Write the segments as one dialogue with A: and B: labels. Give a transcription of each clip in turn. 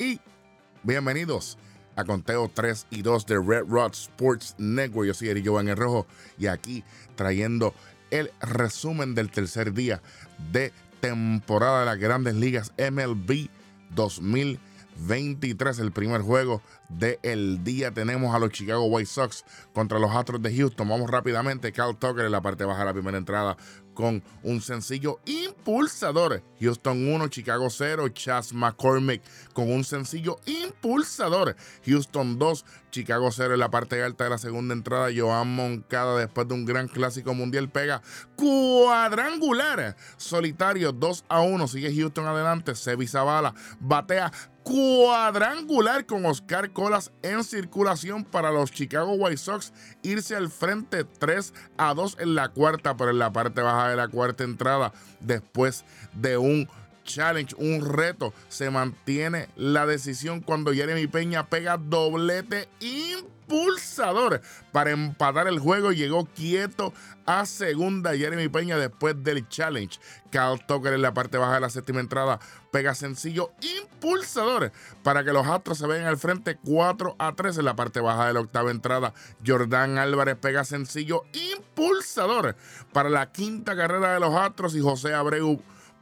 A: y bienvenidos a Conteo 3 y 2 de Red Rod Sports Network. Yo soy Eric Jovan Rojo y aquí trayendo el resumen del tercer día de temporada de las grandes ligas MLB 2023. El primer juego del día tenemos a los Chicago White Sox contra los Astros de Houston. Vamos rápidamente. Cal Tucker en la parte baja de la primera entrada con un sencillo impulsador. Houston 1, Chicago 0, Chas McCormick con un sencillo impulsador. Houston 2, Chicago 0 en la parte alta de la segunda entrada. Joan Moncada después de un gran clásico mundial pega cuadrangular solitario 2 a 1. Sigue Houston adelante. Sevi Zavala batea cuadrangular con Oscar Colas en circulación para los Chicago White Sox irse al frente 3 a 2 en la cuarta, pero en la parte baja de la cuarta entrada después de un challenge, un reto, se mantiene la decisión cuando Jeremy Peña pega doblete impulsador para empatar el juego. Llegó quieto a segunda Jeremy Peña después del challenge. Cal Tucker en la parte baja de la séptima entrada pega sencillo impulsador para que los Astros se vean al frente 4 a 3 en la parte baja de la octava entrada. Jordán Álvarez pega sencillo impulsador para la quinta carrera de los Astros y José Abreu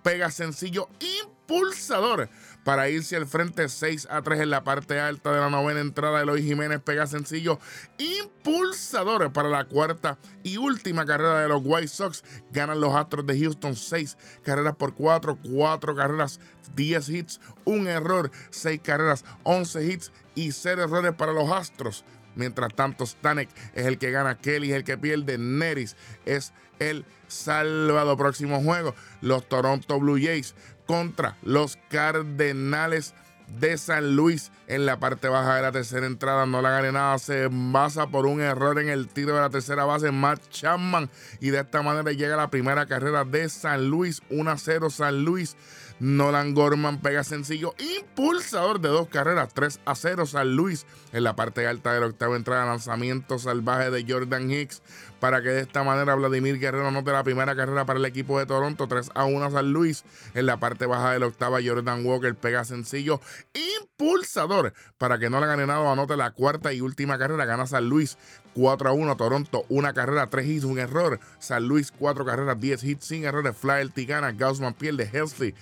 A: pega sencillo impulsador para irse al frente 6 a 3 en la parte alta de la novena entrada. Eloy Jiménez pega sencillo impulsador para la cuarta y última carrera de los White Sox. Ganan los Astros de Houston 6 carreras por 4, 4 carreras, 10 hits, un error, 6 carreras, 11 hits y 0 errores para los Astros. Mientras tanto, Stanek es el que gana, Kelly es el que pierde, Neris es el salvado. Próximo juego, los Toronto Blue Jays contra los Cardenales de San Luis en la parte baja de la tercera entrada. No la gane nada, se basa por un error en el tiro de la tercera base, Matt Chapman. Y de esta manera llega la primera carrera de San Luis, 1-0 San Luis. Nolan Gorman pega sencillo impulsador de dos carreras, 3 a 0 San Luis en la parte alta de la octava entrada, lanzamiento salvaje de Jordan Hicks para que de esta manera Vladimir Guerrero anote la primera carrera para el equipo de Toronto, 3 a 1 San Luis en la parte baja de la octava, Jordan Walker pega sencillo impulsador para que no le gane nada, anote la cuarta y última carrera, gana San Luis 4 a 1 Toronto, una carrera, 3 hits, un error. San Luis, 4 carreras, 10 hits sin errores. Fly Tigana, Gaussman pierde, Healthy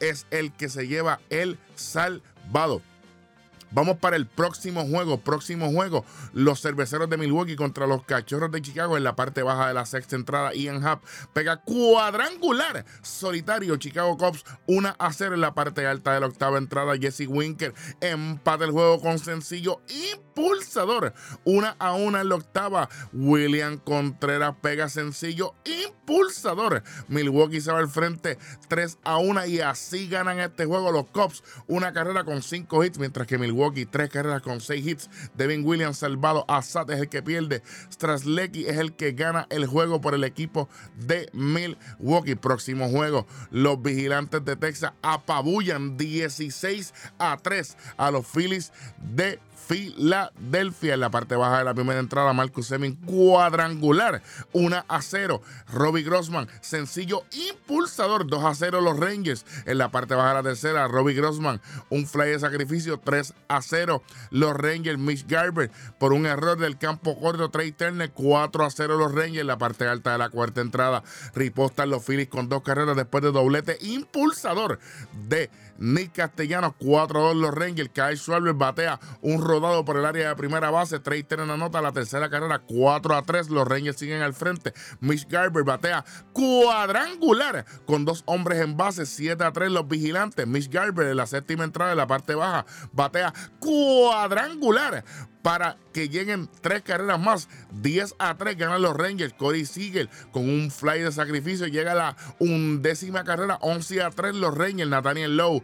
A: es el que se lleva el salvado. Vamos para el próximo juego. Próximo juego. Los cerveceros de Milwaukee contra los cachorros de Chicago en la parte baja de la sexta entrada. Ian Happ pega cuadrangular solitario. Chicago Cubs 1 a 0 en la parte alta de la octava entrada. Jesse Winker empata el juego con sencillo impulsador. 1 a 1 en la octava. William Contreras pega sencillo impulsador. Milwaukee se va al frente 3 a 1 y así ganan este juego los Cubs. Una carrera con 5 hits mientras que Milwaukee Milwaukee, tres carreras con seis hits. Devin Williams salvado. Assad es el que pierde. Straslecki es el que gana el juego por el equipo de Milwaukee. Próximo juego, los vigilantes de Texas apabullan 16 a 3 a los Phillies de Filadelfia. En la parte baja de la primera entrada, Marcus Semin cuadrangular, 1 a 0. Robbie Grossman, sencillo impulsador, 2 a 0 los Rangers. En la parte baja de la tercera, Robbie Grossman, un fly de sacrificio, 3 a 0. Los Rangers, Mitch Garber, por un error del campo corto, Trey Turner, 4 a 0 los Rangers. La parte alta de la cuarta entrada, ripostan los Phillies con dos carreras después de doblete impulsador de Nick Castellanos, 4-2 los Rangers. Kyle Schwarber batea un rodado por el área de primera base. Trey Turner anota la tercera carrera, 4-3. Los Rangers siguen al frente. Mitch Garber batea cuadrangular con dos hombres en base, 7-3 los vigilantes. Mitch Garber en la séptima entrada de la parte baja batea cuadrangular para que lleguen tres carreras más. 10 a 3 ganan los Rangers. Corey Siegel con un fly de sacrificio llega a la undécima carrera. 11 a 3 los Rangers. Nathaniel Lowe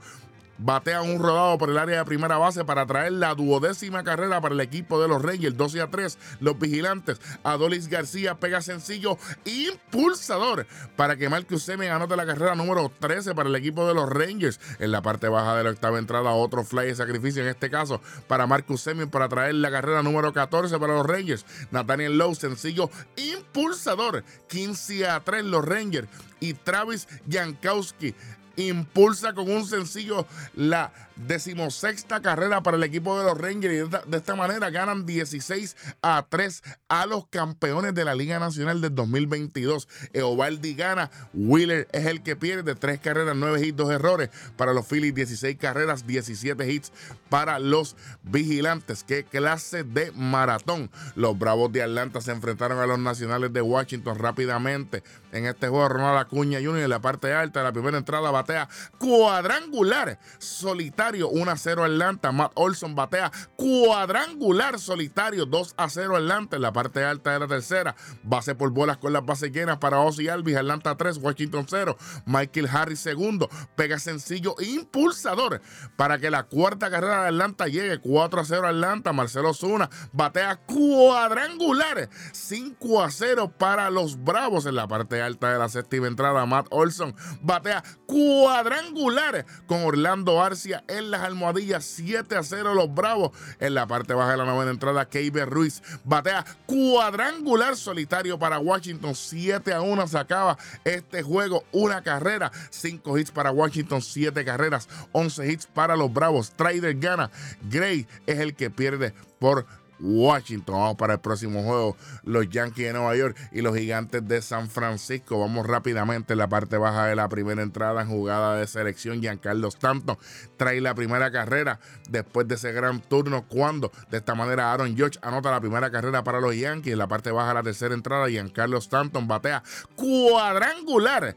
A: batea un rodado por el área de primera base para traer la duodécima carrera para el equipo de los Rangers. 12 a 3, los vigilantes. Adolis García pega sencillo impulsador para que Marcus Semen anote la carrera número 13 para el equipo de los Rangers. En la parte baja de la octava entrada, otro fly de sacrificio en este caso para Marcus Semen para traer la carrera número 14 para los Rangers. Nathaniel Lowe, sencillo impulsador. 15 a 3 los Rangers. Y Travis Jankowski impulsa con un sencillo la decimosexta carrera para el equipo de los Rangers de esta, manera ganan 16 a 3 a los campeones de la Liga Nacional del 2022. Eovaldi gana, Wheeler es el que pierde, 3 carreras, 9 hits, 2 errores para los Phillies, 16 carreras, 17 hits para los Vigilantes. Qué clase de maratón. Los Bravos de Atlanta se enfrentaron a los Nacionales de Washington rápidamente en este juego. Ronald Acuña Jr. en la parte alta de la primera entrada batea cuadrangular solitario 1 a 0 Atlanta. Matt Olson batea cuadrangular solitario 2 a 0 Atlanta en la parte alta de la tercera. Base por bolas con las bases llenas para Ozzy Alvis. Atlanta 3, Washington 0. Michael Harris segundo. Pega sencillo impulsador para que la cuarta carrera de Atlanta llegue 4 a 0 Atlanta. Marcelo Zuna batea cuadrangular 5 a 0 para los Bravos en la parte alta de la séptima entrada. Matt Olson batea cuadrangular con Orlando Arcia en las almohadillas 7 a 0 los Bravos. En la parte baja de la novena entrada, Keiber Ruiz batea cuadrangular solitario para Washington 7 a 1 se acaba este juego, una carrera, 5 hits para Washington, 7 carreras, 11 hits para los Bravos. Trader gana, Gray es el que pierde por Washington. Vamos para el próximo juego. Los Yankees de Nueva York y los Gigantes de San Francisco. Vamos rápidamente en la parte baja de la primera entrada en jugada de selección. Giancarlo Stanton trae la primera carrera después de ese gran turno. Cuando de esta manera Aaron George anota la primera carrera para los Yankees. En la parte baja de la tercera entrada, Giancarlo Stanton batea cuadrangular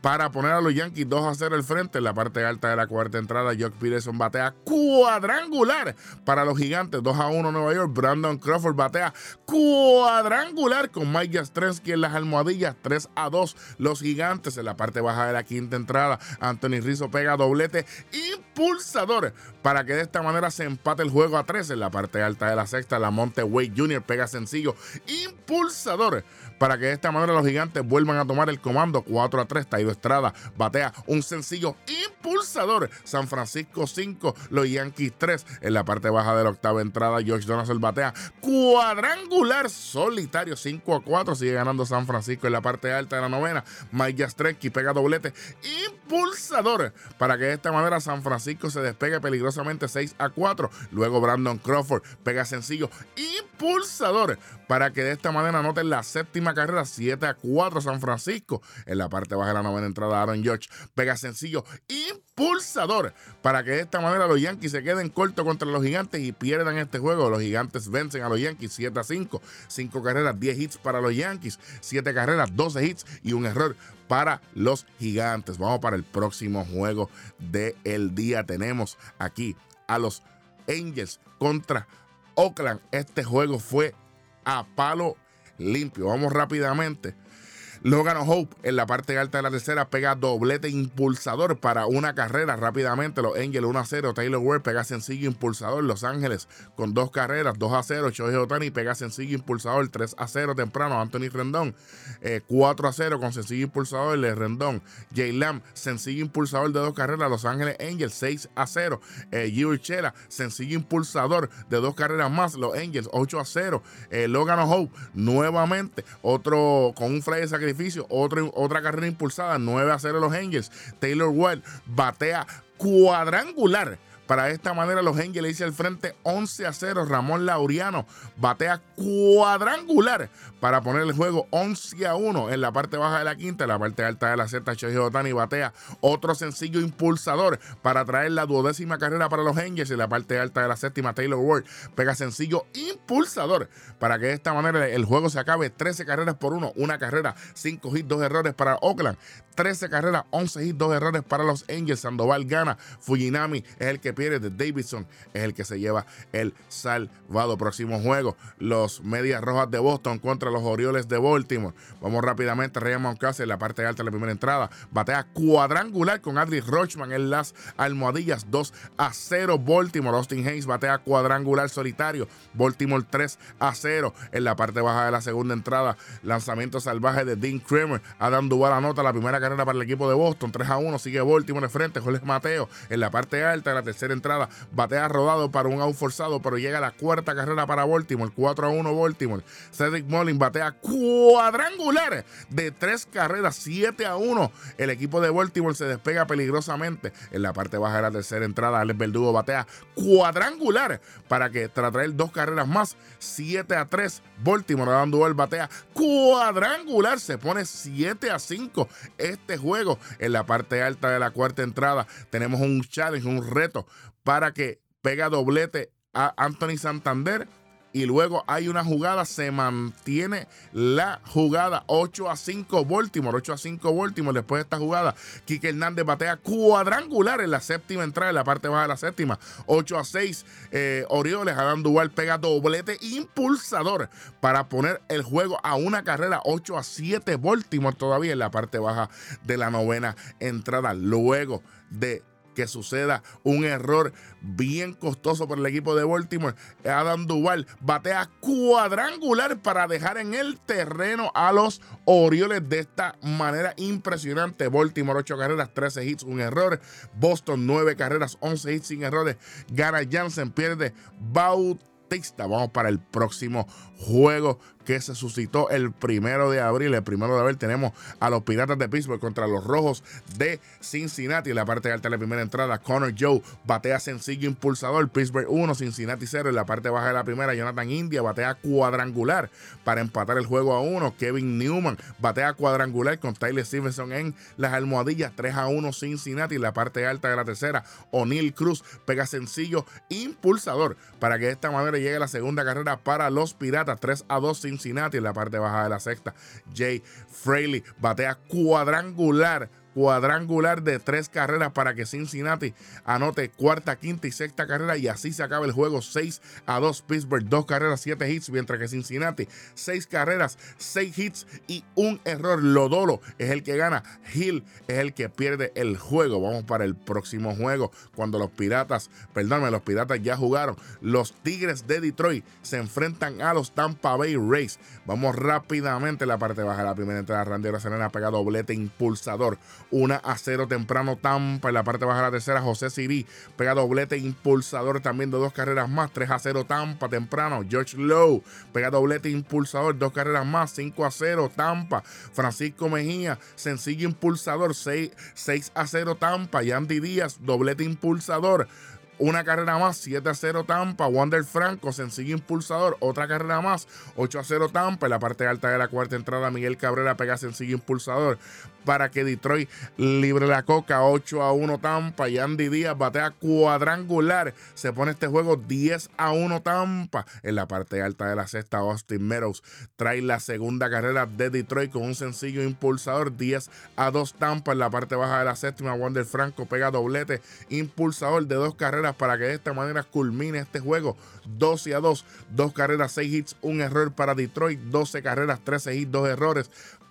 A: para poner a los Yankees 2 a 0 el frente. En la parte alta de la cuarta entrada, Jock Peterson batea cuadrangular para los Gigantes 2 a 1 Nueva York. Brandon Crawford batea cuadrangular con Mike Jastrensky en las almohadillas 3 a 2 los Gigantes. En la parte baja de la quinta entrada, Anthony Rizzo pega doblete impulsador para que de esta manera se empate el juego a 3. En la parte alta de la sexta, la Monte Wade Jr. pega sencillo impulsador para que de esta manera los gigantes vuelvan a tomar el comando 4 a 3. Estrada batea un sencillo impulsador. San Francisco 5, los Yankees 3. En la parte baja de la octava entrada, George Donaldson batea cuadrangular solitario 5 a 4. Sigue ganando San Francisco en la parte alta de la novena. Mike Yastrenki pega doblete impulsador para que de esta manera San Francisco se despegue peligrosamente 6 a 4. Luego Brandon Crawford pega sencillo impulsador para que de esta manera anoten la séptima carrera 7 a 4 San Francisco. En la parte baja de la novena entrada Aaron George pega sencillo impulsador para que de esta manera los Yankees se queden cortos contra los gigantes y pierdan este juego. Los gigantes vencen a los Yankees 7 a 5. 5 carreras, 10 hits para los Yankees. 7 carreras, 12 hits y un error para los gigantes. Vamos para el próximo juego del día. Tenemos aquí a los Angels contra Oakland. Este juego fue a palo limpio. Vamos rápidamente Logan Hope en la parte alta de la tercera pega doblete impulsador para una carrera rápidamente. Los Angels 1 a 0. Taylor Ward pega sencillo impulsador. Los Ángeles con dos carreras 2 a 0. Shohei Otani pega sencillo impulsador 3 a 0 temprano. Anthony Rendón 4 eh, a 0 con sencillo impulsador de Rendón. Jay Lamb sencillo impulsador de dos carreras. Los Ángeles Angels 6 a 0. Eh, Urchela sencillo impulsador de dos carreras más. Los Angels 8 a 0. Eh, Logan Hope nuevamente otro con un fly de sacrificio otra carrera impulsada, 9 a 0 los Angels. Taylor Ward batea cuadrangular para esta manera, los Angels hice al frente 11 a 0. Ramón Lauriano batea cuadrangular para poner el juego 11 a 1 en la parte baja de la quinta. En la parte alta de la sexta, Shohei Otani batea otro sencillo impulsador para traer la duodécima carrera para los Angels. En la parte alta de la séptima, Taylor Ward pega sencillo impulsador para que de esta manera el juego se acabe 13 carreras por uno. Una carrera, 5 hits, 2 errores para Oakland. 13 carreras, 11 hits, 2 errores para los Angels. Sandoval gana. Fujinami es el que pierde de Davidson es el que se lleva el salvado. Próximo juego, los Medias Rojas de Boston contra los Orioles de Baltimore. Vamos rápidamente, Ryan Moncastle en la parte alta de la primera entrada. Batea cuadrangular con Adley Rochman en las almohadillas 2 a 0. Baltimore, Austin Hayes batea cuadrangular solitario. Baltimore 3 a 0 en la parte baja de la segunda entrada. Lanzamiento salvaje de Dean Kramer. Adam Duval anota la primera carrera para el equipo de Boston. 3 a 1. Sigue Baltimore de frente. Jorge Mateo en la parte alta de la tercera entrada, batea rodado para un out forzado, pero llega la cuarta carrera para Baltimore, 4 a 1 Baltimore. Cedric Mullin batea cuadrangular de tres carreras, 7 a 1. El equipo de Baltimore se despega peligrosamente en la parte baja de la tercera entrada. Alex Verdugo batea cuadrangular para que tras traer dos carreras más, 7 a 3. Baltimore dando el batea cuadrangular, se pone 7 a 5 este juego en la parte alta de la cuarta entrada. Tenemos un challenge, un reto para que pega doblete a Anthony Santander y luego hay una jugada, se mantiene la jugada 8 a 5 Baltimore, 8 a 5 Baltimore después de esta jugada. Quique Hernández batea cuadrangular en la séptima entrada, en la parte baja de la séptima, 8 a 6 eh, Orioles, Adam Duval pega doblete impulsador para poner el juego a una carrera 8 a 7 Baltimore todavía en la parte baja de la novena entrada. Luego de que suceda un error bien costoso para el equipo de Baltimore. Adam Duval batea cuadrangular para dejar en el terreno a los Orioles de esta manera impresionante. Baltimore 8 carreras, 13 hits, un error. Boston 9 carreras, 11 hits sin errores. Gana Jansen, pierde Bautista. Vamos para el próximo juego que se suscitó el primero de abril. El primero de abril tenemos a los Piratas de Pittsburgh contra los Rojos de Cincinnati. En la parte alta de la primera entrada, Connor Joe batea sencillo impulsador. Pittsburgh 1, Cincinnati 0. En la parte baja de la primera, Jonathan India batea cuadrangular para empatar el juego a 1. Kevin Newman batea cuadrangular con Tyler Stevenson en las almohadillas 3 a 1 Cincinnati. En la parte alta de la tercera, O'Neill Cruz pega sencillo impulsador para que de esta manera llegue la segunda carrera para los Piratas 3 a 2 Cincinnati. Cincinnati en la parte baja de la sexta. Jay Fraley batea cuadrangular cuadrangular de tres carreras para que Cincinnati anote cuarta, quinta y sexta carrera y así se acaba el juego 6 a 2 Pittsburgh, dos carreras, siete hits, mientras que Cincinnati seis carreras, seis hits y un error. Lodolo es el que gana, Hill es el que pierde el juego. Vamos para el próximo juego cuando los Piratas, perdóname, los Piratas ya jugaron. Los Tigres de Detroit se enfrentan a los Tampa Bay Rays. Vamos rápidamente la parte baja de la primera entrada. Randy Rosanena pega doblete impulsador. 1 a 0 temprano Tampa. En la parte baja de la tercera, José Siri pega doblete impulsador también de dos carreras más. 3 a 0 Tampa temprano. George Lowe pega doblete impulsador, dos carreras más. 5 a 0 Tampa. Francisco Mejía, sencillo impulsador. 6, 6 a 0 Tampa. Yandy Díaz, doblete impulsador una carrera más, 7 a 0 Tampa, Wander Franco, sencillo impulsador, otra carrera más, 8 a 0 Tampa, en la parte alta de la cuarta entrada Miguel Cabrera pega sencillo impulsador para que Detroit libre la coca, 8 a 1 Tampa, y Andy Díaz batea cuadrangular, se pone este juego 10 a 1 Tampa, en la parte alta de la sexta Austin Meadows trae la segunda carrera de Detroit con un sencillo impulsador, 10 a 2 Tampa, en la parte baja de la séptima Wander Franco pega doblete impulsador de dos carreras para que de esta manera culmine este juego 12 a 2. Dos carreras, 6 hits, un error para Detroit. 12 carreras, 13 hits, dos errores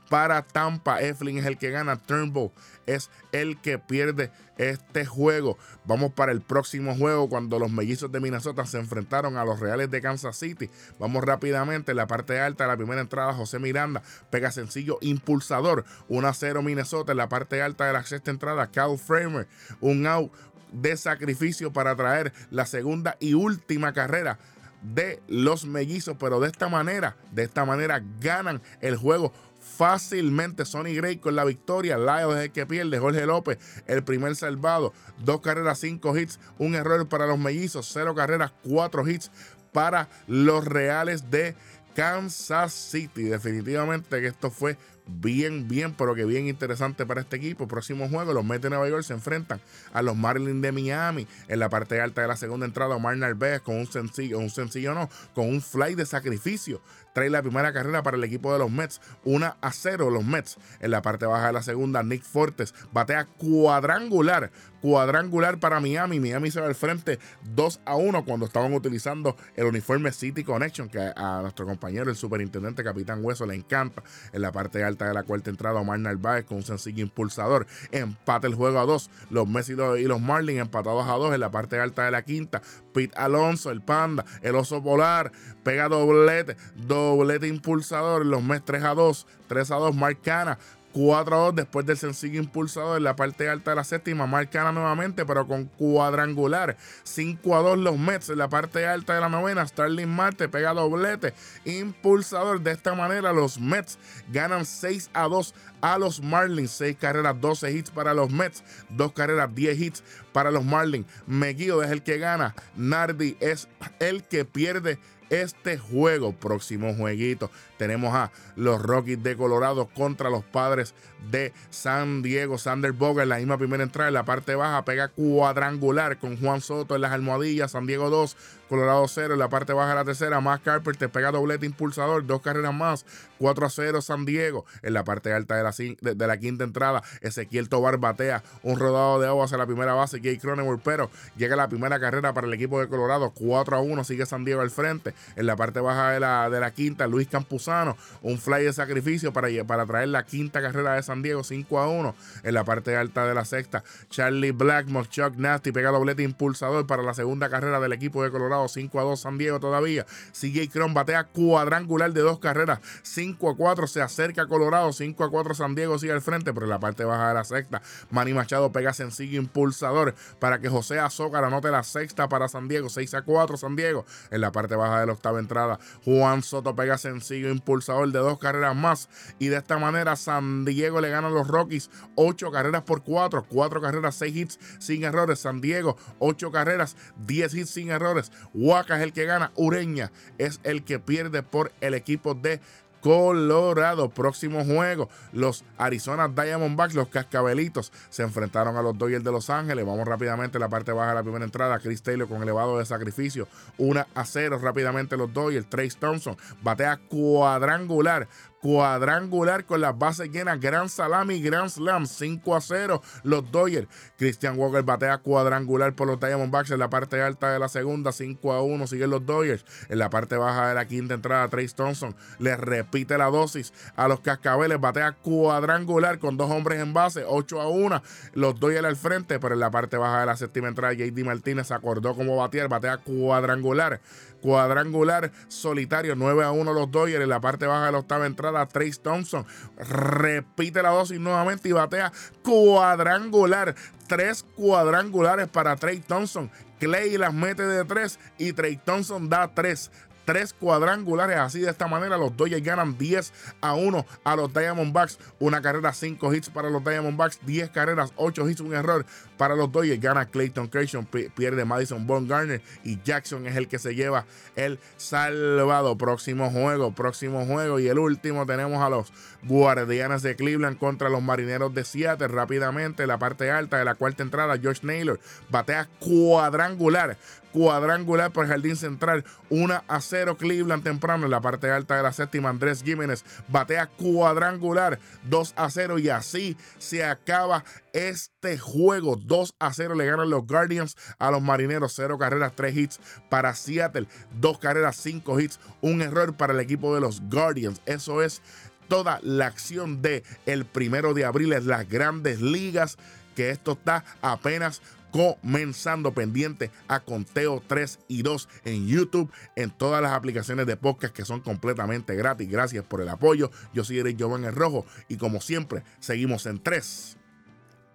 A: para Tampa. Eflin es el que gana. Turnbull es el que pierde este juego. Vamos para el próximo juego cuando los mellizos de Minnesota se enfrentaron a los Reales de Kansas City. Vamos rápidamente en la parte alta la primera entrada. José Miranda pega sencillo impulsador. 1 a 0 Minnesota en la parte alta de la sexta entrada. Cal Framer, un out de sacrificio para traer la segunda y última carrera de los mellizos, pero de esta manera, de esta manera ganan el juego fácilmente. Sonny Gray con la victoria. Lyle es el que pierde. Jorge López, el primer salvado. Dos carreras, cinco hits. Un error para los mellizos. Cero carreras, cuatro hits para los Reales de Kansas City. Definitivamente que esto fue bien, bien, pero que bien interesante para este equipo. Próximo juego, los Mets de Nueva York se enfrentan a los Marlins de Miami en la parte alta de la segunda entrada. Omar Narváez con un sencillo, un sencillo no, con un fly de sacrificio. Trae la primera carrera para el equipo de los Mets, 1 a 0 los Mets. En la parte baja de la segunda, Nick Fortes batea cuadrangular cuadrangular para Miami. Miami se va al frente 2 a 1 cuando estaban utilizando el uniforme City Connection, que a nuestro compañero, el superintendente Capitán Hueso, le encanta. En la parte alta de la cuarta entrada, Omar Narváez con un sencillo impulsador. Empate el juego a 2. Los Messi y los Marlins empatados a 2 en la parte alta de la quinta. Pete Alonso, el Panda, el Oso Polar, pega doblete, doblete impulsador. Los Mets 3 a 2, 3 a 2, Marcana 4 a 2 después del sencillo impulsado en la parte alta de la séptima. Marcana nuevamente, pero con cuadrangular. 5 a 2 los Mets en la parte alta de la novena. Starling Marte pega doblete. Impulsador. De esta manera, los Mets ganan 6 a 2 a los Marlins. 6 carreras, 12 hits para los Mets. 2 carreras, 10 hits para los Marlins. Meguido es el que gana. Nardi es el que pierde este juego. Próximo jueguito. Tenemos a los Rockies de Colorado contra los padres de San Diego. Sander Boga en la misma primera entrada. En la parte baja pega cuadrangular con Juan Soto en las almohadillas. San Diego 2, Colorado 0. En la parte baja de la tercera, más Carpenter pega doblete impulsador. Dos carreras más. 4 a 0 San Diego. En la parte alta de la, de, la quinta entrada, Ezequiel Tobar batea un rodado de agua hacia la primera base. Jay Cronenworth, pero llega la primera carrera para el equipo de Colorado. 4 a 1. Sigue San Diego al frente. En la parte baja de la, de la quinta, Luis Campuzano. Un fly de sacrificio para, para traer la quinta carrera de San Diego. 5 a 1. En la parte alta de la sexta, Charlie Blackmore, Chuck Nasty pega doblete impulsador para la segunda carrera del equipo de Colorado. 5 a 2 San Diego todavía. CJ Cron batea cuadrangular de dos carreras. 5 a 4 se acerca Colorado. 5 a 4 San Diego sigue al frente, pero en la parte baja de la sexta, Manny Machado pega sencillo impulsador para que José Azócar anote la sexta para San Diego. 6 a 4 San Diego. En la parte baja de la octava entrada, Juan Soto pega sencillo impulsador de dos carreras más. Y de esta manera San Diego le gana a los Rockies 8 carreras por 4. 4 carreras, 6 hits sin errores. San Diego 8 carreras, 10 hits sin errores. Huaca es el que gana. Ureña es el que pierde por el equipo de Colorado. Próximo juego, los Arizona Diamondbacks, los Cascabelitos, se enfrentaron a los Dodgers de Los Ángeles. Vamos rápidamente a la parte baja de la primera entrada. Chris Taylor con elevado de sacrificio. 1 a 0 rápidamente los Dodgers. Trace Thompson batea cuadrangular cuadrangular con las bases llenas. Gran salami, gran slam. 5 a 0. Los Dodgers. Christian Walker batea cuadrangular por los Diamondbacks en la parte alta de la segunda. 5 a 1. Siguen los Dodgers. En la parte baja de la quinta entrada, Trace Thompson le repite la dosis a los Cascabeles. Batea cuadrangular con dos hombres en base. 8 a 1. Los Dodgers al frente. Pero en la parte baja de la séptima entrada, JD Martínez acordó como batear. Batea cuadrangular cuadrangular solitario, 9 a 1 los Dodgers en la parte baja de la octava entrada, Trace Thompson. Repite la dosis nuevamente y batea cuadrangular, tres cuadrangulares para Trace Thompson, Clay las mete de tres y Trey Thompson da tres tres cuadrangulares. Así de esta manera, los Dodgers ganan 10 a 1 a los Diamondbacks. Una carrera, 5 hits para los Diamondbacks, 10 carreras, 8 hits, un error para los Dodgers. Gana Clayton Kershaw, pierde Madison Garner y Jackson es el que se lleva el salvado. Próximo juego, próximo juego. Y el último tenemos a los Guardianes de Cleveland contra los Marineros de Seattle. Rápidamente, la parte alta de la cuarta entrada, George Naylor batea cuadrangular cuadrangular por el Jardín Central. 1 a 0 Cleveland temprano en la parte alta de la séptima. Andrés Jiménez batea cuadrangular 2 a 0 y así se acaba este juego. 2 a 0 le ganan los Guardians a los Marineros. 0 carreras, 3 hits para Seattle. 2 carreras, 5 hits. Un error para el equipo de los Guardians. Eso es toda la acción de el primero de abril en las grandes ligas que esto está apenas comenzando pendiente a Conteo 3 y 2 en YouTube, en todas las aplicaciones de podcast que son completamente gratis. Gracias por el apoyo. Yo soy Eric Giovanni Rojo y como siempre, seguimos en 3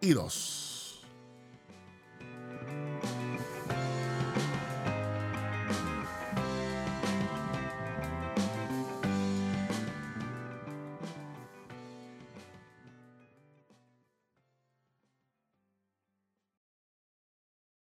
A: y 2.